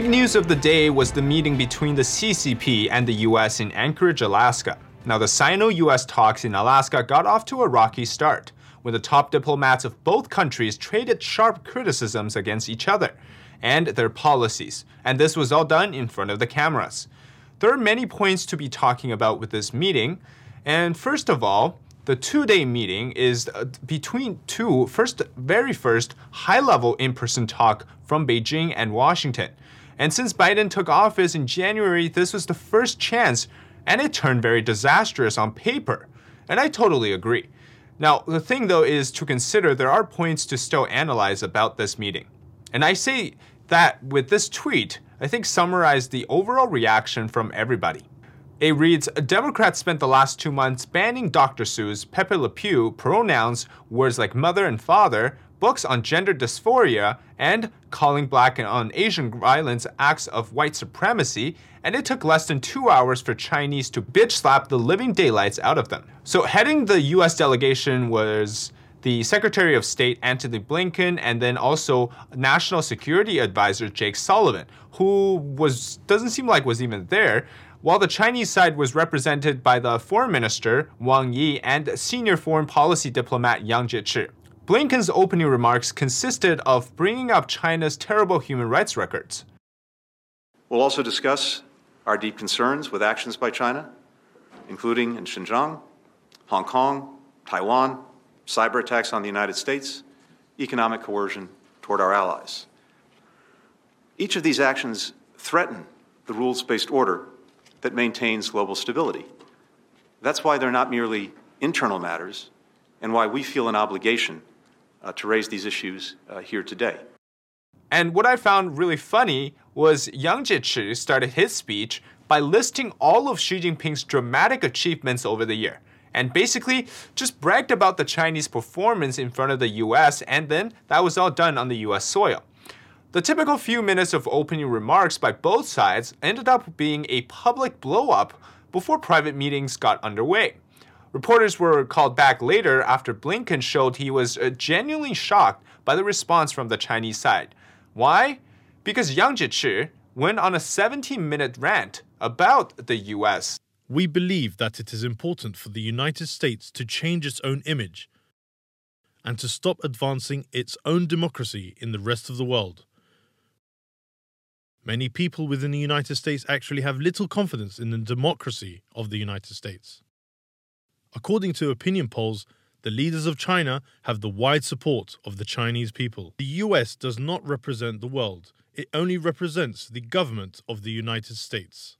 big news of the day was the meeting between the CCP and the US in Anchorage, Alaska. Now, the Sino US talks in Alaska got off to a rocky start when the top diplomats of both countries traded sharp criticisms against each other and their policies, and this was all done in front of the cameras. There are many points to be talking about with this meeting, and first of all, the two-day meeting is uh, between two first very first high-level in-person talk from Beijing and Washington. And since Biden took office in January, this was the first chance and it turned very disastrous on paper. And I totally agree. Now, the thing though is to consider there are points to still analyze about this meeting. And I say that with this tweet, I think summarized the overall reaction from everybody. It reads Democrats spent the last two months banning Dr. Seuss, Pepe Le Pew, pronouns, words like mother and father, books on gender dysphoria, and calling black and on Asian violence acts of white supremacy, and it took less than two hours for Chinese to bitch slap the living daylights out of them. So, heading the US delegation was the Secretary of State Antony Blinken, and then also National Security Advisor Jake Sullivan, who was doesn't seem like was even there. While the Chinese side was represented by the Foreign Minister Wang Yi and senior foreign policy diplomat Yang Jiechi. Blinken's opening remarks consisted of bringing up China's terrible human rights records. We'll also discuss our deep concerns with actions by China, including in Xinjiang, Hong Kong, Taiwan, cyber attacks on the United States, economic coercion toward our allies. Each of these actions threaten the rules based order that maintains global stability. That's why they're not merely internal matters and why we feel an obligation uh, to raise these issues uh, here today. And what I found really funny was Yang Jiechi started his speech by listing all of Xi Jinping's dramatic achievements over the year and basically just bragged about the Chinese performance in front of the US, and then that was all done on the US soil. The typical few minutes of opening remarks by both sides ended up being a public blowup before private meetings got underway. Reporters were called back later after Blinken showed he was uh, genuinely shocked by the response from the Chinese side. Why? Because Yang Jiechi went on a 17 minute rant about the US. We believe that it is important for the United States to change its own image and to stop advancing its own democracy in the rest of the world. Many people within the United States actually have little confidence in the democracy of the United States. According to opinion polls, the leaders of China have the wide support of the Chinese people. The US does not represent the world, it only represents the government of the United States.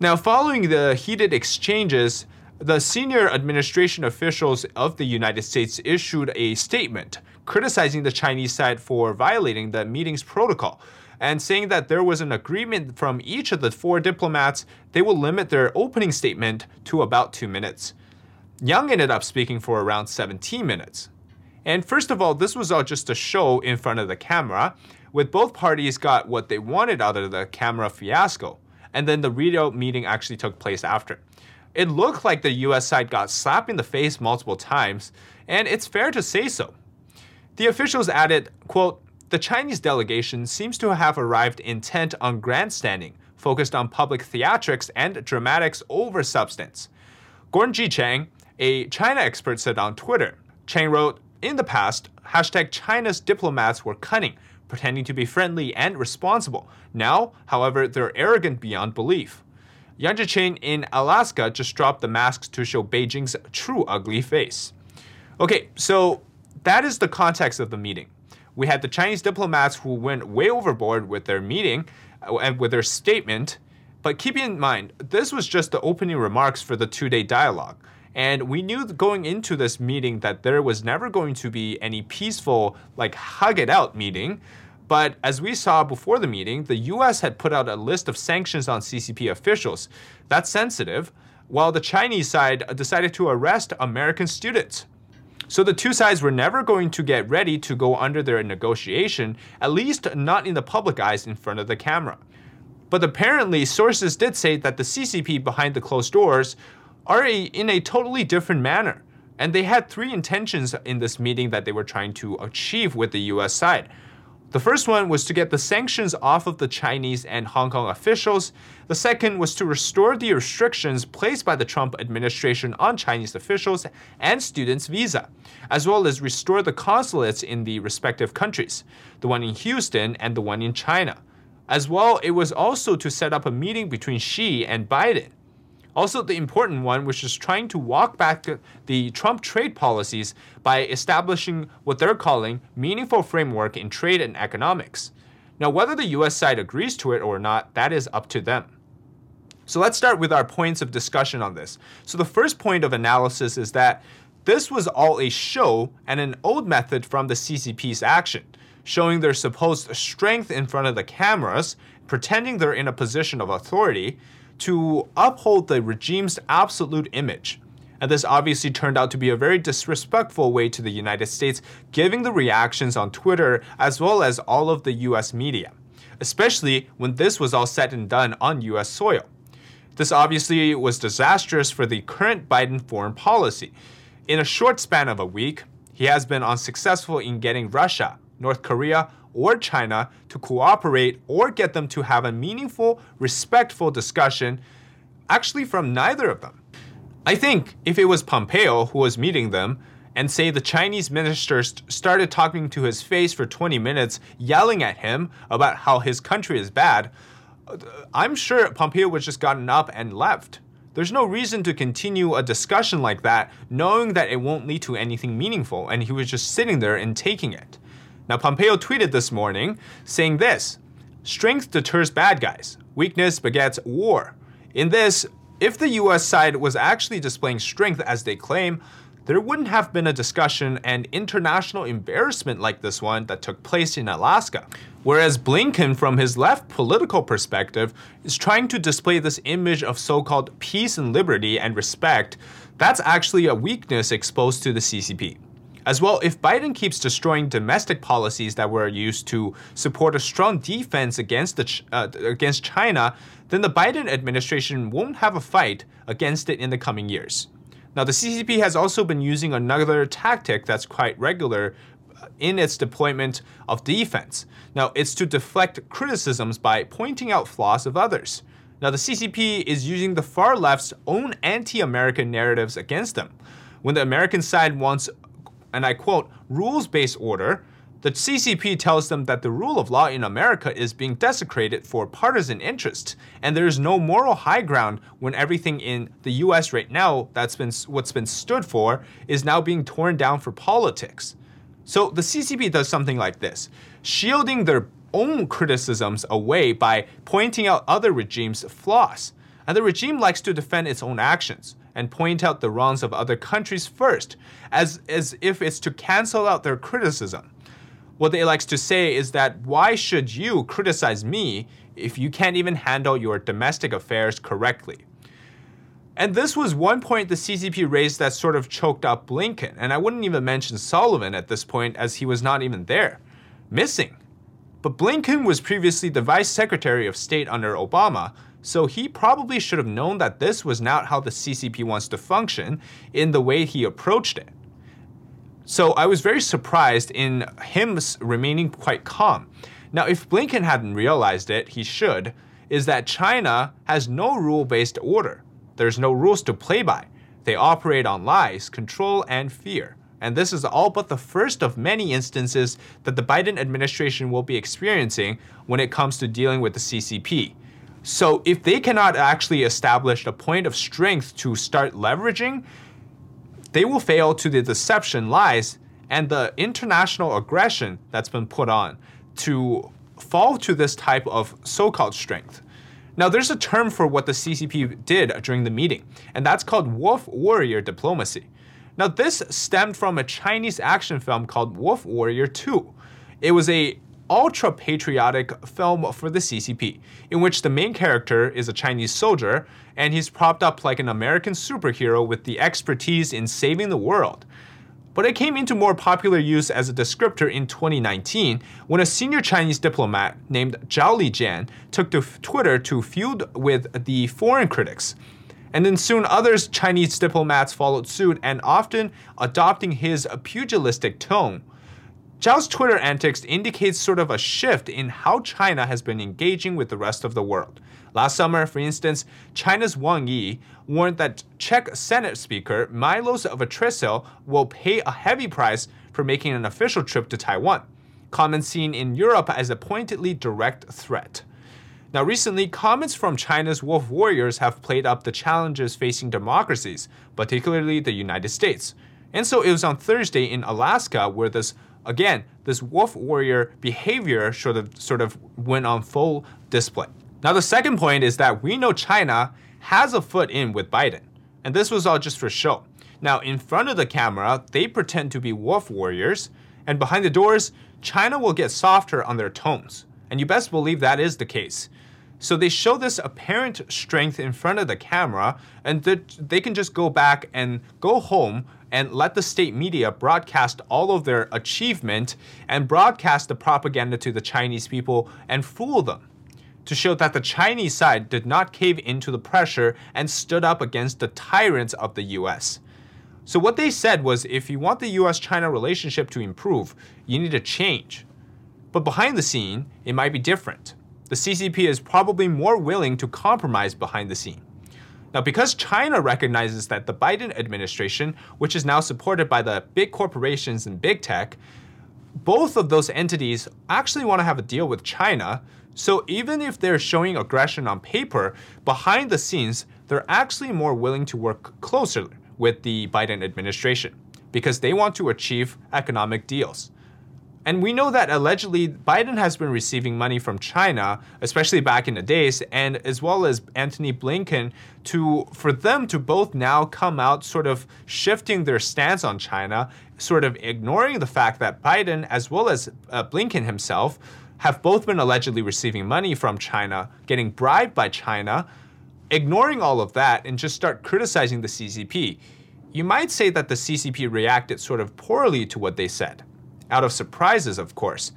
Now, following the heated exchanges, the senior administration officials of the United States issued a statement criticizing the Chinese side for violating the meeting's protocol and saying that there was an agreement from each of the four diplomats they will limit their opening statement to about two minutes. Yang ended up speaking for around 17 minutes. And first of all, this was all just a show in front of the camera, with both parties got what they wanted out of the camera fiasco. And then the real meeting actually took place after. It looked like the US side got slapped in the face multiple times, and it's fair to say so. The officials added, quote, the Chinese delegation seems to have arrived intent on grandstanding, focused on public theatrics and dramatics over substance. Gordon G. Chang, a China expert, said on Twitter. Chang wrote, In the past, hashtag China's diplomats were cunning, pretending to be friendly and responsible. Now, however, they're arrogant beyond belief. Yang Jiechi in Alaska just dropped the masks to show Beijing's true ugly face. Okay, so that is the context of the meeting we had the Chinese diplomats who went way overboard with their meeting uh, and with their statement. But keep in mind, this was just the opening remarks for the two day dialogue. And we knew going into this meeting that there was never going to be any peaceful, like, hug it out meeting. But as we saw before the meeting, the US had put out a list of sanctions on CCP officials. That's sensitive, while the Chinese side decided to arrest American students. So the two sides were never going to get ready to go under their negotiation, at least not in the public eyes in front of the camera. But apparently, sources did say that the CCP behind the closed doors are a, in a totally different manner. And they had three intentions in this meeting that they were trying to achieve with the US side. The first one was to get the sanctions off of the Chinese and Hong Kong officials. The second was to restore the restrictions placed by the Trump administration on Chinese officials and students' visa, as well as restore the consulates in the respective countries, the one in Houston and the one in China. As well, it was also to set up a meeting between Xi and Biden. Also, the important one, which is trying to walk back the Trump trade policies by establishing what they're calling meaningful framework in trade and economics. Now, whether the US side agrees to it or not, that is up to them. So let's start with our points of discussion on this. So the first point of analysis is that this was all a show and an old method from the CCP's action, showing their supposed strength in front of the cameras, pretending they're in a position of authority, to uphold the regime's absolute image. And this obviously turned out to be a very disrespectful way to the United States, giving the reactions on Twitter as well as all of the US media, especially when this was all said and done on US soil. This obviously was disastrous for the current Biden foreign policy. In a short span of a week, he has been unsuccessful in getting Russia, North Korea, or China to cooperate or get them to have a meaningful, respectful discussion, actually, from neither of them. I think if it was Pompeo who was meeting them, and say the Chinese minister st- started talking to his face for 20 minutes, yelling at him about how his country is bad, uh, I'm sure Pompeo would just gotten up and left. There's no reason to continue a discussion like that, knowing that it won't lead to anything meaningful, and he was just sitting there and taking it. Now, Pompeo tweeted this morning saying this Strength deters bad guys, weakness begets war. In this, if the US side was actually displaying strength as they claim, there wouldn't have been a discussion and international embarrassment like this one that took place in Alaska. Whereas Blinken, from his left political perspective, is trying to display this image of so called peace and liberty and respect, that's actually a weakness exposed to the CCP. As well, if Biden keeps destroying domestic policies that were used to support a strong defense against, the, uh, against China, then the Biden administration won't have a fight against it in the coming years. Now, the CCP has also been using another tactic that's quite regular uh, in its deployment of defense. Now, it's to deflect criticisms by pointing out flaws of others. Now, the CCP is using the far left's own anti American narratives against them. When the American side wants and I quote, rules based order, the CCP tells them that the rule of law in America is being desecrated for partisan interest, and there is no moral high ground when everything in the US right now that's been what's been stood for is now being torn down for politics. So the CCP does something like this, shielding their own criticisms away by pointing out other regimes' flaws. And the regime likes to defend its own actions and point out the wrongs of other countries first, as, as if it's to cancel out their criticism. What they likes to say is that why should you criticize me if you can't even handle your domestic affairs correctly? And this was one point the CCP raised that sort of choked up Blinken, and I wouldn't even mention Sullivan at this point as he was not even there. Missing. But Blinken was previously the Vice Secretary of State under Obama, so he probably should have known that this was not how the CCP wants to function in the way he approached it. So I was very surprised in him remaining quite calm. Now, if Blinken hadn't realized it, he should, is that China has no rule based order. There's no rules to play by. They operate on lies, control, and fear. And this is all but the first of many instances that the Biden administration will be experiencing when it comes to dealing with the CCP. So if they cannot actually establish a point of strength to start leveraging, they will fail to the deception, lies, and the international aggression that's been put on to fall to this type of so called strength. Now, there's a term for what the CCP did during the meeting, and that's called wolf warrior diplomacy. Now, this stemmed from a Chinese action film called Wolf Warrior 2. It was a ultra patriotic film for the CCP, in which the main character is a Chinese soldier and he's propped up like an American superhero with the expertise in saving the world. But it came into more popular use as a descriptor in 2019 when a senior Chinese diplomat named Zhao Lijian took to Twitter to feud with the foreign critics. And then soon others Chinese diplomats followed suit and often adopting his pugilistic tone Zhao's Twitter antics indicates sort of a shift in how China has been engaging with the rest of the world. Last summer, for instance, China's Wang Yi warned that Czech Senate Speaker Milos Vystrčil will pay a heavy price for making an official trip to Taiwan, comments seen in Europe as a pointedly direct threat. Now, recently, comments from China's wolf warriors have played up the challenges facing democracies, particularly the United States. And so it was on Thursday in Alaska where this again, this wolf warrior behavior sort of sort of went on full display. Now the second point is that we know China has a foot in with Biden, and this was all just for show. Now in front of the camera, they pretend to be wolf warriors, and behind the doors, China will get softer on their tones. And you best believe that is the case. So they show this apparent strength in front of the camera, and they can just go back and go home and let the state media broadcast all of their achievement and broadcast the propaganda to the Chinese people and fool them to show that the Chinese side did not cave into the pressure and stood up against the tyrants of the US. So, what they said was if you want the US China relationship to improve, you need to change. But behind the scene, it might be different. The CCP is probably more willing to compromise behind the scene. Now, because China recognizes that the Biden administration, which is now supported by the big corporations and big tech, both of those entities actually want to have a deal with China. So even if they're showing aggression on paper, behind the scenes, they're actually more willing to work closer with the Biden administration because they want to achieve economic deals. And we know that allegedly Biden has been receiving money from China, especially back in the days, and as well as Antony Blinken, to for them to both now come out sort of shifting their stance on China, sort of ignoring the fact that Biden as well as uh, Blinken himself have both been allegedly receiving money from China, getting bribed by China, ignoring all of that and just start criticizing the CCP. You might say that the CCP reacted sort of poorly to what they said out of surprises, of course.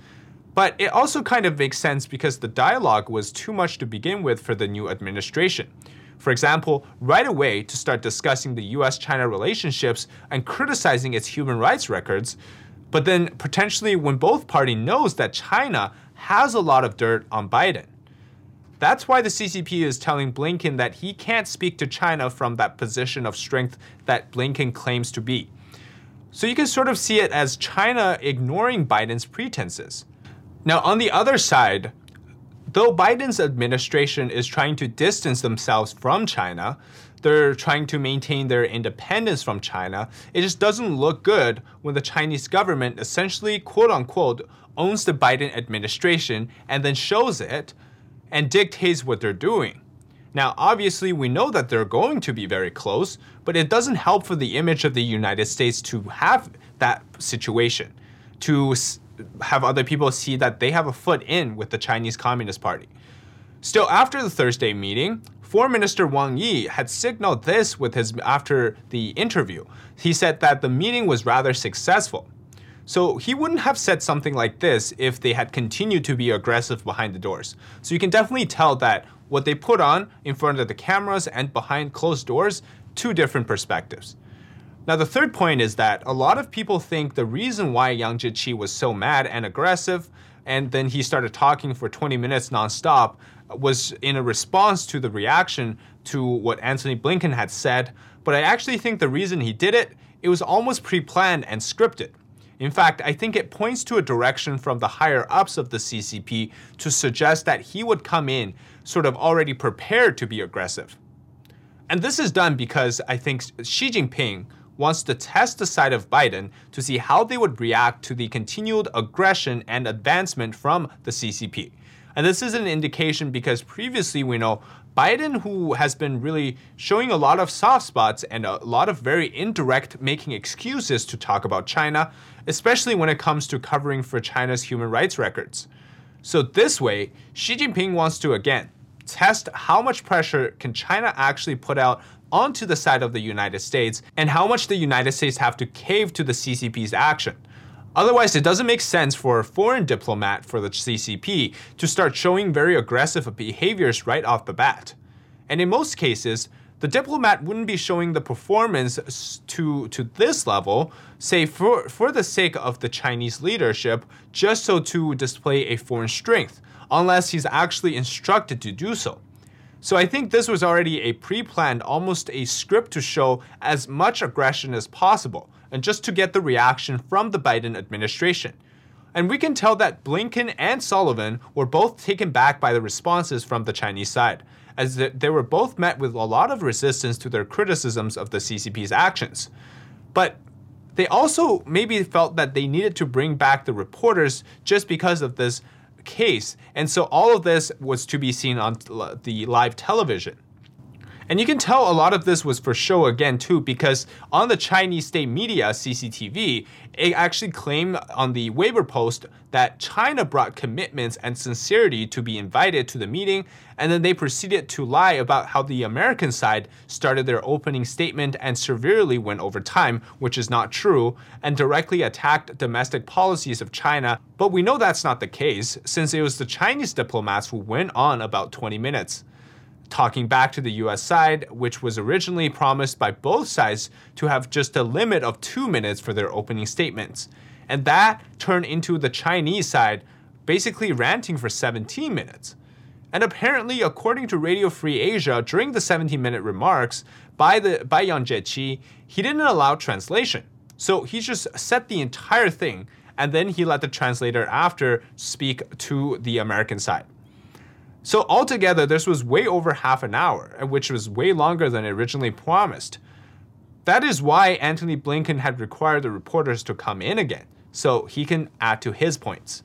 But it also kind of makes sense because the dialogue was too much to begin with for the new administration. For example, right away to start discussing the US China relationships and criticizing its human rights records, but then potentially when both parties knows that China has a lot of dirt on Biden. That's why the CCP is telling Blinken that he can't speak to China from that position of strength that Blinken claims to be. So you can sort of see it as China ignoring Biden's pretenses. Now, on the other side, though Biden's administration is trying to distance themselves from China, they're trying to maintain their independence from China, it just doesn't look good when the Chinese government essentially, quote unquote, owns the Biden administration and then shows it and dictates what they're doing. Now, obviously, we know that they're going to be very close, but it doesn't help for the image of the United States to have that situation, to have other people see that they have a foot in with the Chinese Communist Party. Still, after the Thursday meeting, Foreign Minister Wang Yi had signaled this with his after the interview. He said that the meeting was rather successful. So he wouldn't have said something like this if they had continued to be aggressive behind the doors. So you can definitely tell that what they put on in front of the cameras and behind closed doors, two different perspectives. Now, the third point is that a lot of people think the reason why Yang Jiechi was so mad and aggressive, and then he started talking for 20 minutes nonstop, was in a response to the reaction to what Antony Blinken had said. But I actually think the reason he did it, it was almost pre planned and scripted. In fact, I think it points to a direction from the higher ups of the CCP to suggest that he would come in sort of already prepared to be aggressive. And this is done because I think Xi Jinping wants to test the side of Biden to see how they would react to the continued aggression and advancement from the CCP. And this is an indication because previously we know Biden, who has been really showing a lot of soft spots and a lot of very indirect making excuses to talk about China, especially when it comes to covering for China's human rights records. So this way, Xi Jinping wants to again test how much pressure can China actually put out onto the side of the United States and how much the United States have to cave to the CCP's action. Otherwise, it doesn't make sense for a foreign diplomat for the CCP to start showing very aggressive behaviors right off the bat. And in most cases, the diplomat wouldn't be showing the performance to to this level, say for for the sake of the Chinese leadership, just so to display a foreign strength, unless he's actually instructed to do so. So I think this was already a pre-planned, almost a script to show as much aggression as possible, and just to get the reaction from the Biden administration. And we can tell that Blinken and Sullivan were both taken back by the responses from the Chinese side, as they were both met with a lot of resistance to their criticisms of the CCP's actions. But they also maybe felt that they needed to bring back the reporters just because of this case. And so all of this was to be seen on uh, the live television. And you can tell a lot of this was for show again, too, because on the Chinese state media, CCTV, it actually claimed on the Weibo post that China brought commitments and sincerity to be invited to the meeting, and then they proceeded to lie about how the American side started their opening statement and severely went over time, which is not true, and directly attacked domestic policies of China. But we know that's not the case, since it was the Chinese diplomats who went on about 20 minutes talking back to the US side, which was originally promised by both sides to have just a limit of two minutes for their opening statements. And that turned into the Chinese side basically ranting for 17 minutes. And apparently, according to Radio Free Asia, during the 17 minute remarks by, the, by Yang Jiechi, he didn't allow translation. So he just said the entire thing, and then he let the translator after speak to the American side. So altogether, this was way over half an hour, which was way longer than originally promised. That is why Antony Blinken had required the reporters to come in again, so he can add to his points.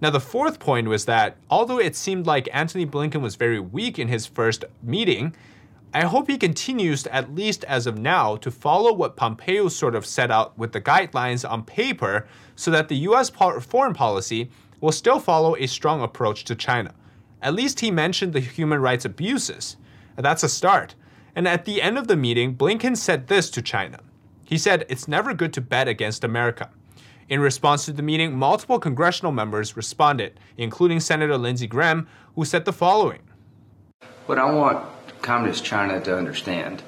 Now, the fourth point was that although it seemed like Antony Blinken was very weak in his first meeting, I hope he continues, at least as of now, to follow what Pompeo sort of set out with the guidelines on paper so that the US foreign policy will still follow a strong approach to China. At least he mentioned the human rights abuses. That's a start. And at the end of the meeting, Blinken said this to China. He said, It's never good to bet against America. In response to the meeting, multiple congressional members responded, including Senator Lindsey Graham, who said the following What I want Communist China to understand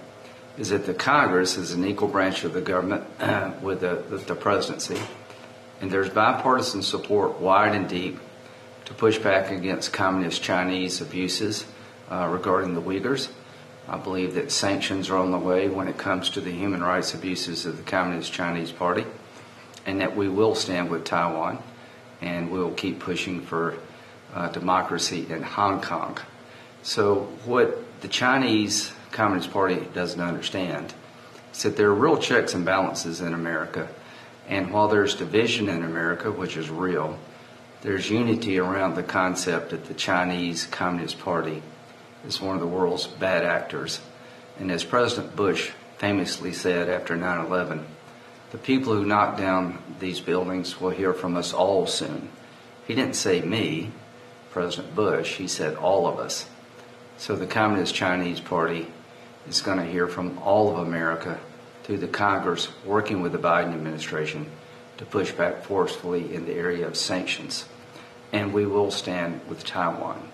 is that the Congress is an equal branch of the government with the, the presidency, and there's bipartisan support wide and deep to push back against communist Chinese abuses uh, regarding the Uyghurs. I believe that sanctions are on the way when it comes to the human rights abuses of the Communist Chinese Party, and that we will stand with Taiwan and we will keep pushing for uh, democracy in Hong Kong. So, what the Chinese Communist Party doesn't understand is that there are real checks and balances in America. And while there's division in America, which is real, there's unity around the concept that the Chinese Communist Party is one of the world's bad actors. And as President Bush famously said after 9 11, the people who knocked down these buildings will hear from us all soon. He didn't say me, President Bush, he said all of us. So the Communist Chinese Party is going to hear from all of America through the Congress working with the Biden administration to push back forcefully in the area of sanctions and we will stand with Taiwan.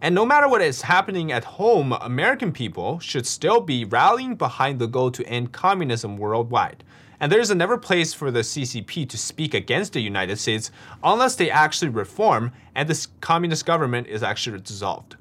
And no matter what is happening at home, American people should still be rallying behind the goal to end communism worldwide. And there is never place for the CCP to speak against the United States unless they actually reform and this communist government is actually dissolved.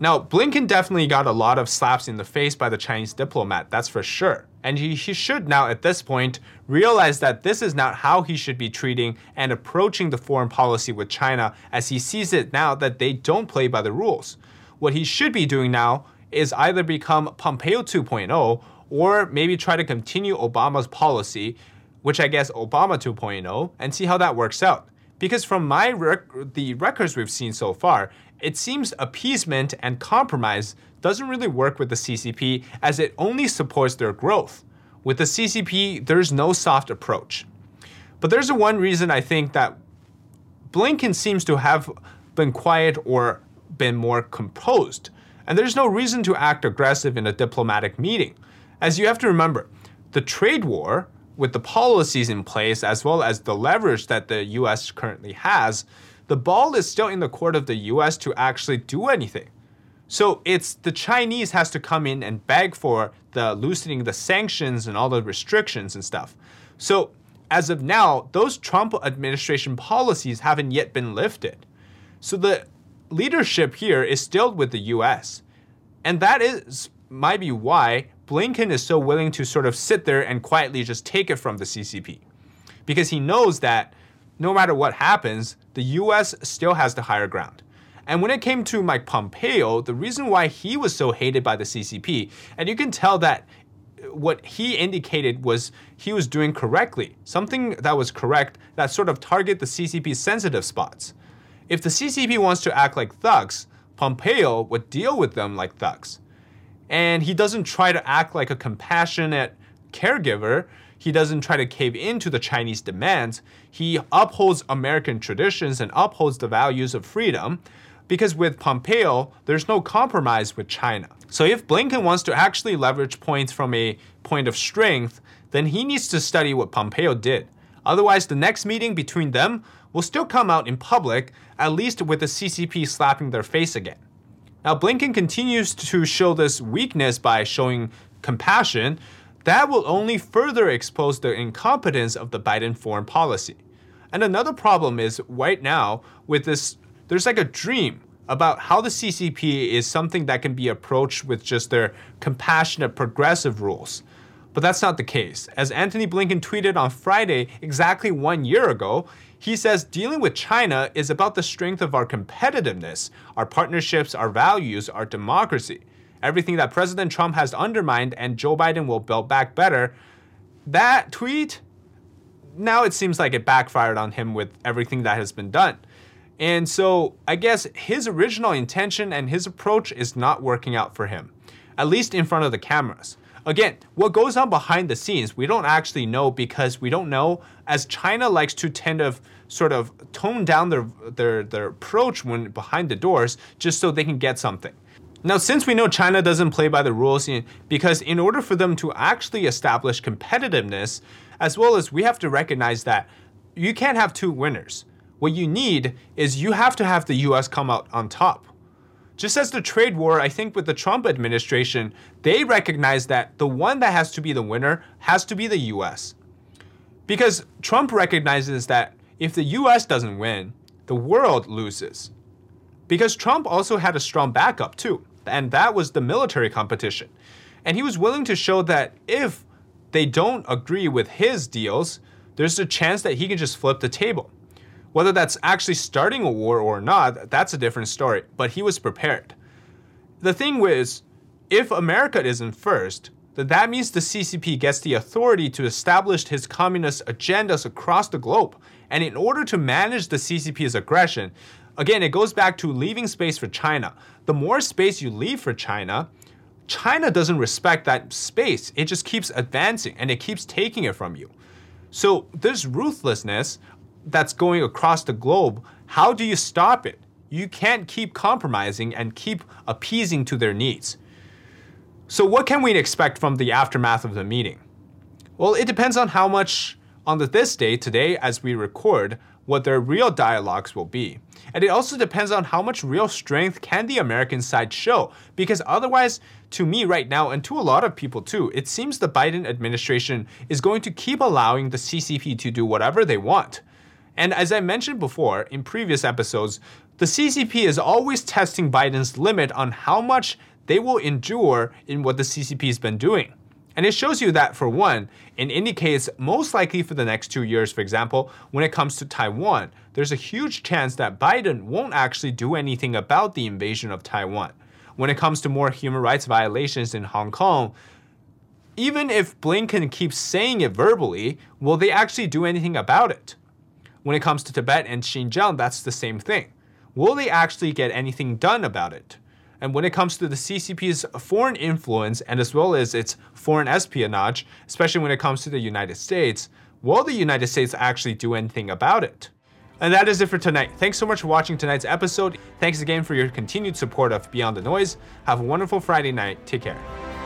Now, Blinken definitely got a lot of slaps in the face by the Chinese diplomat, that's for sure. And he, he should now, at this point, realize that this is not how he should be treating and approaching the foreign policy with China as he sees it now that they don't play by the rules. What he should be doing now is either become Pompeo 2.0 or maybe try to continue Obama's policy, which I guess Obama 2.0, and see how that works out. Because from my rec- the records we've seen so far, it seems appeasement and compromise doesn't really work with the CCP as it only supports their growth. With the CCP, there's no soft approach. But there's one reason I think that Blinken seems to have been quiet or been more composed. And there's no reason to act aggressive in a diplomatic meeting. As you have to remember, the trade war, with the policies in place as well as the leverage that the US currently has, the ball is still in the court of the US to actually do anything. So it's the Chinese has to come in and beg for the loosening the sanctions and all the restrictions and stuff. So as of now, those Trump administration policies haven't yet been lifted. So the leadership here is still with the US. And that is might be why Blinken is so willing to sort of sit there and quietly just take it from the CCP. Because he knows that no matter what happens, the US still has the higher ground. And when it came to Mike Pompeo, the reason why he was so hated by the CCP, and you can tell that what he indicated was he was doing correctly, something that was correct that sort of target the CCP's sensitive spots. If the CCP wants to act like thugs, Pompeo would deal with them like thugs. And he doesn't try to act like a compassionate caregiver. He doesn't try to cave into the Chinese demands. He upholds American traditions and upholds the values of freedom because with Pompeo, there's no compromise with China. So if Blinken wants to actually leverage points from a point of strength, then he needs to study what Pompeo did. Otherwise, the next meeting between them will still come out in public, at least with the CCP slapping their face again. Now, Blinken continues to show this weakness by showing compassion. That will only further expose the incompetence of the Biden foreign policy. And another problem is right now, with this, there's like a dream about how the CCP is something that can be approached with just their compassionate progressive rules. But that's not the case. As Antony Blinken tweeted on Friday, exactly one year ago, he says dealing with China is about the strength of our competitiveness, our partnerships, our values, our democracy. Everything that President Trump has undermined and Joe Biden will build back better. That tweet, now it seems like it backfired on him with everything that has been done. And so I guess his original intention and his approach is not working out for him, at least in front of the cameras. Again, what goes on behind the scenes, we don't actually know because we don't know as China likes to tend to sort of tone down their, their, their approach when behind the doors just so they can get something. Now, since we know China doesn't play by the rules, because in order for them to actually establish competitiveness, as well as we have to recognize that you can't have two winners. What you need is you have to have the US come out on top. Just as the trade war, I think with the Trump administration, they recognize that the one that has to be the winner has to be the US. Because Trump recognizes that if the US doesn't win, the world loses. Because Trump also had a strong backup too, and that was the military competition. And he was willing to show that if they don't agree with his deals, there's a chance that he can just flip the table. Whether that's actually starting a war or not, that's a different story, but he was prepared. The thing was, if America isn't first, then that means the CCP gets the authority to establish his communist agendas across the globe. And in order to manage the CCP's aggression, again, it goes back to leaving space for China. The more space you leave for China, China doesn't respect that space. It just keeps advancing and it keeps taking it from you. So this ruthlessness that's going across the globe, how do you stop it? You can't keep compromising and keep appeasing to their needs. So, what can we expect from the aftermath of the meeting? Well, it depends on how much, on this day, today, as we record, what their real dialogues will be. And it also depends on how much real strength can the American side show. Because otherwise, to me right now, and to a lot of people too, it seems the Biden administration is going to keep allowing the CCP to do whatever they want. And as I mentioned before in previous episodes, the CCP is always testing Biden's limit on how much they will endure in what the CCP has been doing. And it shows you that, for one, it indicates most likely for the next two years, for example, when it comes to Taiwan, there's a huge chance that Biden won't actually do anything about the invasion of Taiwan. When it comes to more human rights violations in Hong Kong, even if Blinken keeps saying it verbally, will they actually do anything about it? When it comes to Tibet and Xinjiang, that's the same thing. Will they actually get anything done about it? And when it comes to the CCP's foreign influence and as well as its foreign espionage, especially when it comes to the United States, will the United States actually do anything about it? And that is it for tonight. Thanks so much for watching tonight's episode. Thanks again for your continued support of Beyond the Noise. Have a wonderful Friday night. Take care.